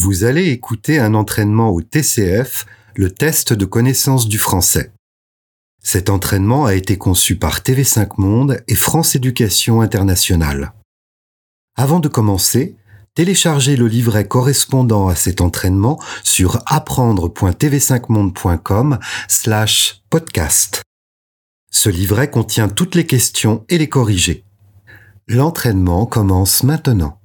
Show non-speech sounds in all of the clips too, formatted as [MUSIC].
Vous allez écouter un entraînement au TCF, le test de connaissance du français. Cet entraînement a été conçu par TV5 Monde et France Éducation Internationale. Avant de commencer, téléchargez le livret correspondant à cet entraînement sur apprendre.tv5monde.com slash podcast. Ce livret contient toutes les questions et les corrigés. L'entraînement commence maintenant.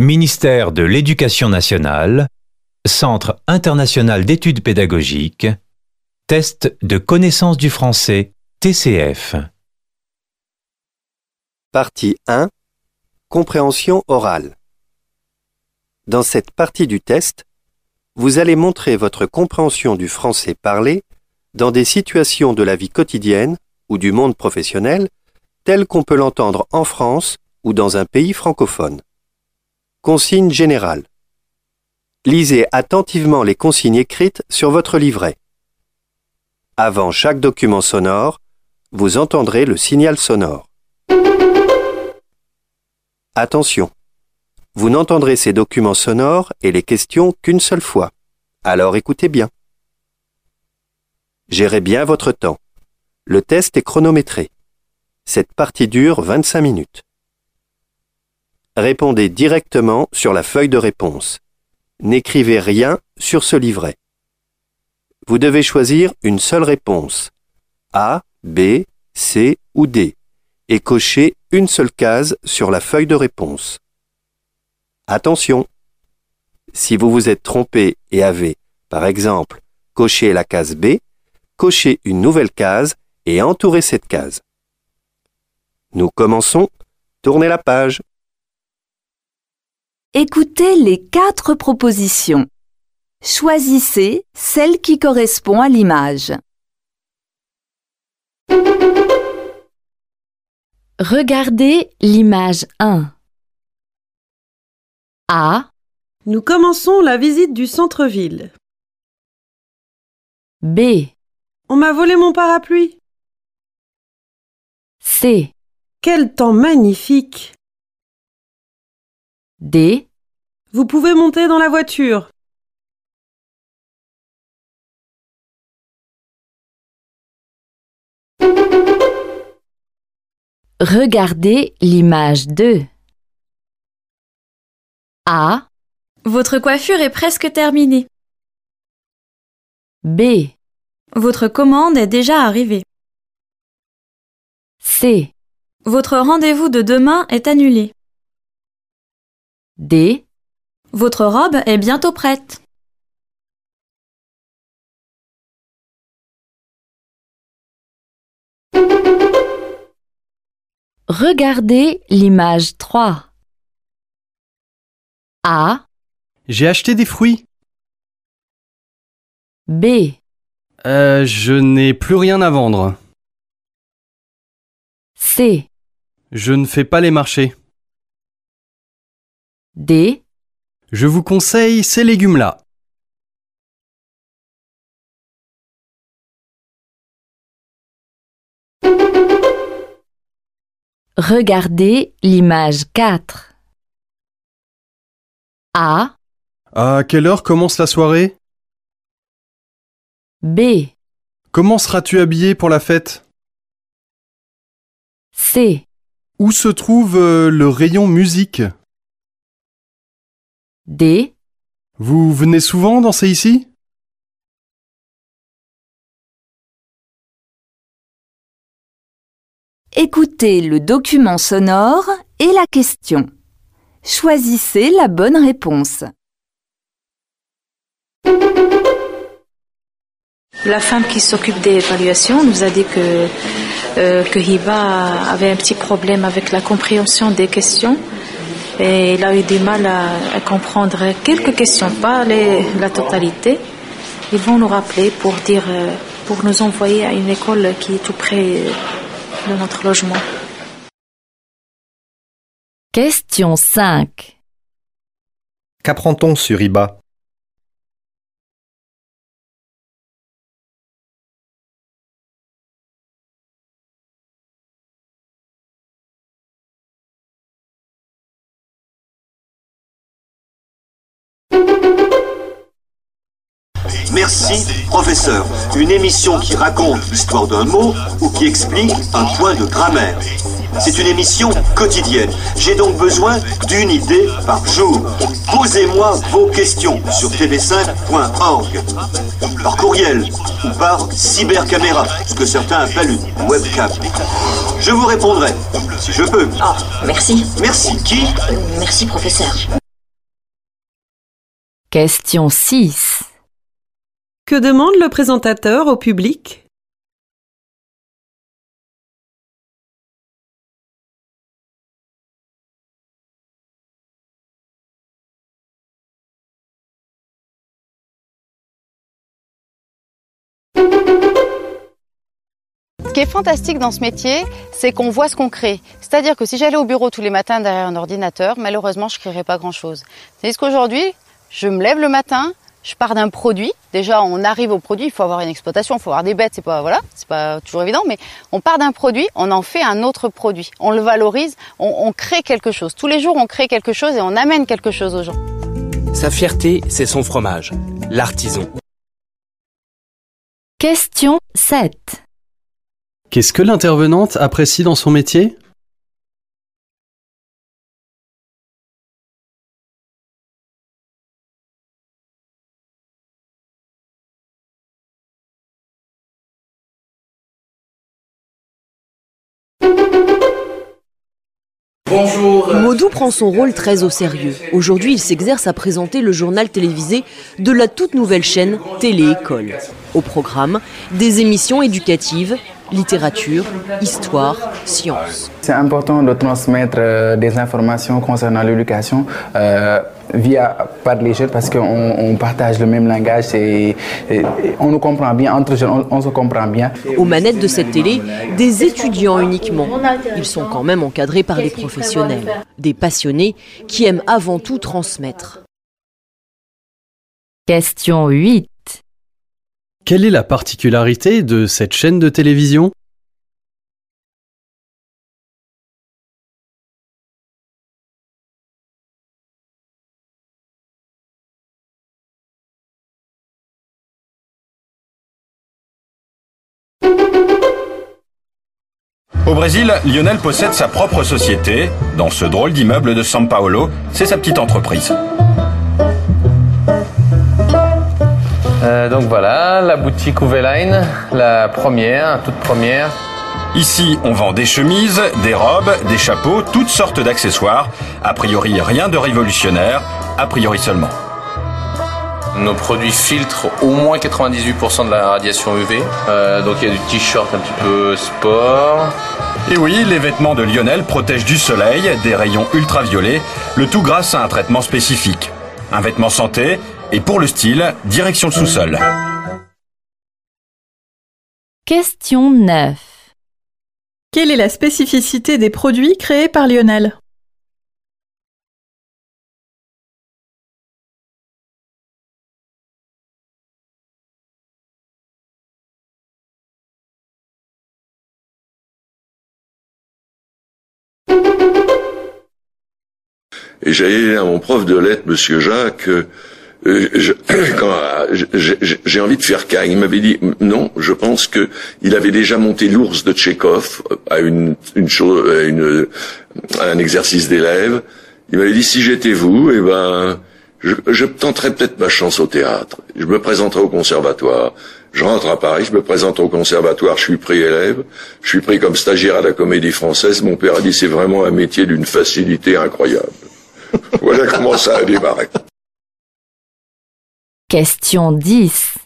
Ministère de l'Éducation nationale, Centre international d'études pédagogiques, Test de connaissance du français, TCF. Partie 1 Compréhension orale. Dans cette partie du test, vous allez montrer votre compréhension du français parlé dans des situations de la vie quotidienne ou du monde professionnel telles qu'on peut l'entendre en France ou dans un pays francophone. Consigne générale. Lisez attentivement les consignes écrites sur votre livret. Avant chaque document sonore, vous entendrez le signal sonore. Attention, vous n'entendrez ces documents sonores et les questions qu'une seule fois. Alors écoutez bien. Gérez bien votre temps. Le test est chronométré. Cette partie dure 25 minutes. Répondez directement sur la feuille de réponse. N'écrivez rien sur ce livret. Vous devez choisir une seule réponse. A, B, C ou D et cocher une seule case sur la feuille de réponse. Attention Si vous vous êtes trompé et avez, par exemple, coché la case B, cochez une nouvelle case et entourez cette case. Nous commençons. Tournez la page. Écoutez les quatre propositions. Choisissez celle qui correspond à l'image. Regardez l'image 1. A, Nous commençons la visite du centre-ville. B, On m'a volé mon parapluie. C, Quel temps magnifique. D, Vous pouvez monter dans la voiture. regardez l'image 2. A, Votre coiffure est presque terminée. B, Votre commande est déjà arrivée. C, Votre rendez-vous de demain est annulé. D, Votre robe est bientôt prête. regardez l'image 3. A, J'ai acheté des fruits. B, Euh, je n'ai plus rien à vendre. C, Je ne fais pas les marchés. D, Je vous conseille ces légumes-là. regardez l'image 4. A, À quelle heure commence la soirée? B, Comment seras-tu habillé pour la fête? C, Où se trouve euh, le rayon musique? D, Vous venez souvent danser ici? Écoutez le document sonore et la question. Choisissez la bonne réponse. La femme qui s'occupe des évaluations nous a dit que, euh, que Hiba avait un petit problème avec la compréhension des questions et il a eu du mal à, à comprendre quelques questions, pas les- la totalité. Ils vont nous rappeler pour dire, euh, pour nous envoyer à une école qui est tout près euh, de notre logement. Question 5. Qu'apprend-on sur IBA? Professeur. Une émission qui raconte l'histoire d'un mot ou qui explique un point de grammaire. C'est une émission quotidienne. J'ai donc besoin d'une idée par jour. Posez-moi vos questions sur tv5.org, par courriel ou par cybercaméra, ce que certains appellent une webcam. Je vous répondrai, si je peux. Ah, merci. Merci qui? Merci, professeur. Question 6. Que demande le présentateur au public? Ce qui est fantastique dans ce métier, c'est qu'on voit ce qu'on crée. C'est-à-dire que si j'allais au bureau tous les matins derrière un ordinateur, malheureusement, je ne créerais pas grand-chose. C'est qu'aujourd'hui, je me lève le matin, je pars d'un produit. Déjà, on arrive au produit, il faut avoir une exploitation, il faut avoir des bêtes, c'est pas voilà, c'est pas toujours évident, mais on part d'un produit, on en fait un autre produit, on le valorise, on, on crée quelque chose. Tous les jours, on crée quelque chose et on amène quelque chose aux gens. Sa fierté, c'est son fromage, l'artisan. Question 7. Qu'est-ce que l'intervenante apprécie dans son métier? Bonjour. Modou prend son rôle très au sérieux. Aujourd'hui, il s'exerce à présenter le journal télévisé de la toute nouvelle chaîne Télé-École. Au programme, des émissions éducatives, littérature, histoire, sciences. C'est important de transmettre euh, des informations concernant l'éducation euh, via par les jeunes parce qu'on on partage le même langage et, et, on nous comprend bien entre jeunes, on, on, se comprend bien. Aux manettes de cette télé, des étudiants uniquement. Ils sont quand même encadrés par des professionnels, des passionnés qui aiment avant tout transmettre. Question 8. Quelle est la particularité de cette chaîne de télévision? Au Brésil, Lionel possède sa propre société. Dans ce drôle d'immeuble de São Paulo, c'est sa petite entreprise. Euh, donc voilà, la boutique Uveline, la première, toute première. Ici, on vend des chemises, des robes, des chapeaux, toutes sortes d'accessoires. A priori, rien de révolutionnaire, a priori seulement. Nos produits filtrent au moins 98% de la radiation UV. Euh, donc il y a du t-shirt un petit peu sport. Et oui, les vêtements de Lionel protègent du soleil, des rayons ultraviolets, le tout grâce à un traitement spécifique. Un vêtement santé, et pour le style, direction le sous-sol. Question 9. Quelle est la spécificité des produits créés par Lionel? Et j'ai dit à mon prof de lettres, Monsieur Jacques, euh, je, [COUGHS] quand j'ai envie de faire cas, il m'avait dit non. Je pense que il avait déjà monté l'ours de Tchekhov à une, une chose, à une, à un exercice d'élève. Il m'avait dit si j'étais vous, eh ben, je, je tenterais peut-être ma chance au théâtre. Je me présenterai au conservatoire. Je rentre à Paris, je me présente au conservatoire, je suis pris élève, je suis pris comme stagiaire à la Comédie Française. Mon père a dit c'est vraiment un métier d'une facilité incroyable. [LAUGHS] voilà comment ça a démarré. Question 10.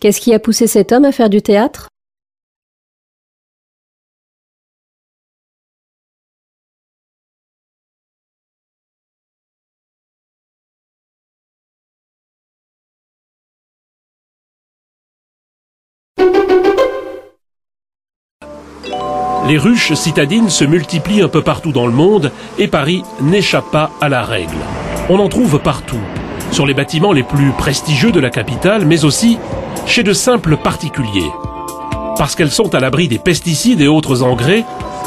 Qu'est-ce qui a poussé cet homme à faire du théâtre? Les ruches citadines se multiplient un peu partout dans le monde et Paris n'échappe pas à la règle. On en trouve partout, sur les bâtiments les plus prestigieux de la capitale, mais aussi chez de simples particuliers. Parce qu'elles sont à l'abri des pesticides et autres engrais,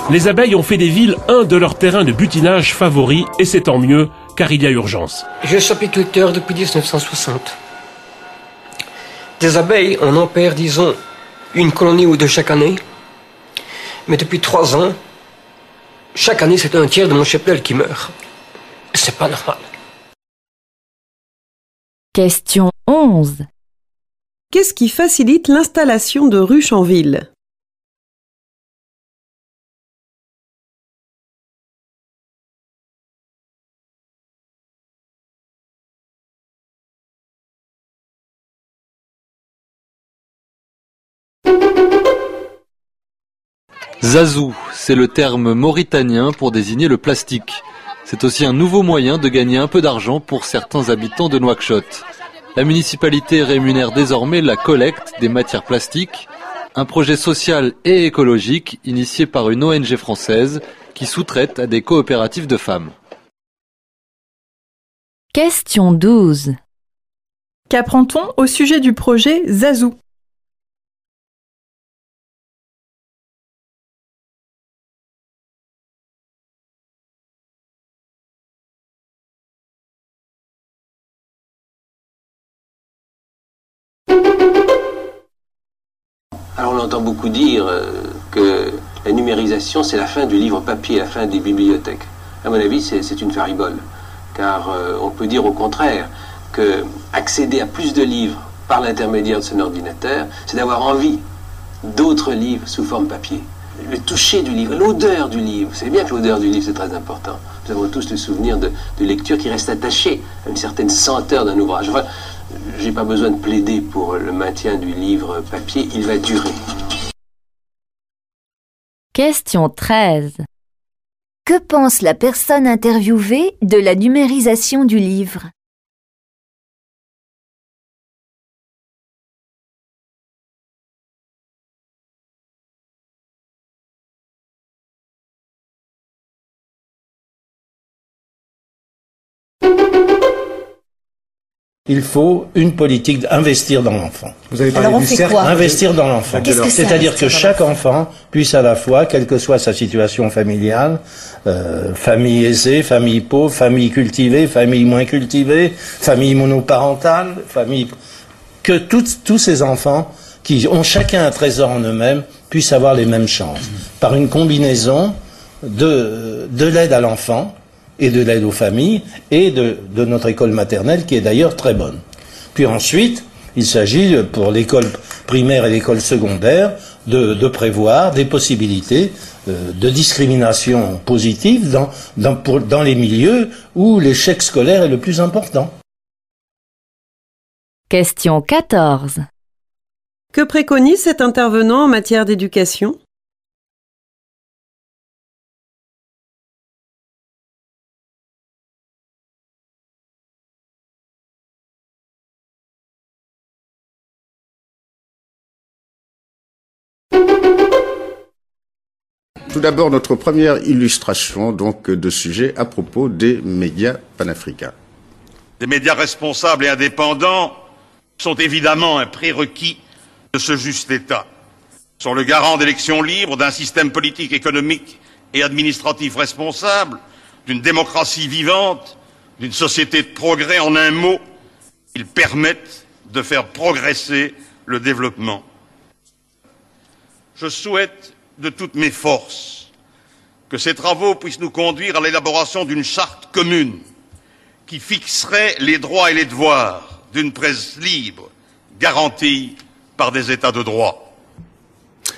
les abeilles ont fait des villes un de leurs terrains de butinage favoris, et c'est tant mieux, car il y a urgence. Je suis apiculteur depuis 1960. Des abeilles, on en perd, disons, une colonie ou deux chaque année. Mais depuis trois ans, chaque année, c'est un tiers de mon cheptel qui meurt. C'est pas normal. Question 11. Qu'est-ce qui facilite l'installation de ruches en ville? Zazou, c'est le terme mauritanien pour désigner le plastique. C'est aussi un nouveau moyen de gagner un peu d'argent pour certains habitants de Nouakchott. La municipalité rémunère désormais la collecte des matières plastiques, un projet social et écologique initié par une ONG française qui sous-traite à des coopératives de femmes. Question 12. Qu'apprend-on au sujet du projet Zazou? Alors on entend beaucoup dire euh, que la numérisation, c'est la fin du livre papier, la fin des bibliothèques. À mon avis, c'est une faribole. Car euh, on peut dire au contraire que accéder à plus de livres par l'intermédiaire de son ordinateur, c'est d'avoir envie d'autres livres sous forme papier. Le toucher du livre, l'odeur du livre. C'est bien que l'odeur du livre, c'est très important. Nous avons tous le souvenir de, de lecture qui reste attaché à une certaine senteur d'un ouvrage. J'ai pas besoin de plaider pour le maintien du livre papier, il va durer. Question 13. Que pense la personne interviewée de la numérisation du livre? Il faut une politique d'investir dans l'enfant. Vous avez parlé Alors du cercle. Investir dans l'enfant. Que C'est-à-dire que chaque enfant puisse à la fois, quelle que soit sa situation familiale, euh, famille aisée, famille pauvre, famille cultivée, famille moins cultivée, famille monoparentale, famille, que toutes, tous ces enfants qui ont chacun un trésor en eux-mêmes puissent avoir les mêmes chances. Par une combinaison de, de l'aide à l'enfant, et de l'aide aux familles et de, de, notre école maternelle qui est d'ailleurs très bonne. Puis ensuite, il s'agit pour l'école primaire et l'école secondaire de, de, prévoir des possibilités euh, de discrimination positive dans, dans, pour, dans les milieux où l'échec scolaire est le plus important. Question 14. Que préconise cet intervenant en matière d'éducation? Tout d'abord, notre première illustration donc de sujet à propos des médias panafricains. Des médias responsables et indépendants sont évidemment un prérequis de ce juste État. Ils sont le garant d'élections libres, d'un système politique, économique et administratif responsable, d'une démocratie vivante, d'une société de progrès. En un mot, ils permettent de faire progresser le développement. Je souhaite de toutes mes forces que ces travaux puissent nous conduire à l'élaboration d'une charte commune qui fixerait les droits et les devoirs d'une presse libre garantie par des États de droit.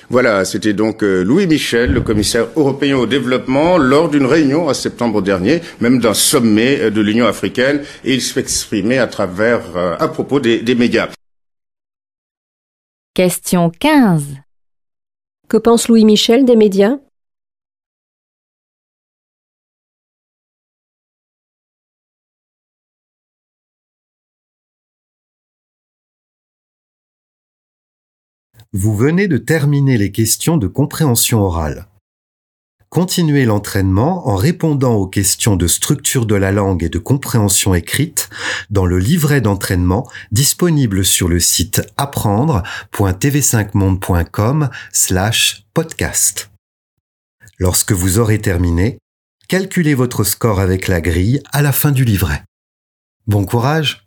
Voilà, c'était donc Louis Michel, le commissaire européen au développement, lors d'une réunion en septembre dernier, même d'un sommet de l'Union africaine, et il s'exprimait à travers, euh, à propos des, des médias. Question 15. Que pense Louis Michel des médias? Vous venez de terminer les questions de compréhension orale. Continuez l'entraînement en répondant aux questions de structure de la langue et de compréhension écrite dans le livret d'entraînement disponible sur le site apprendre.tv5monde.com slash podcast. Lorsque vous aurez terminé, calculez votre score avec la grille à la fin du livret. Bon courage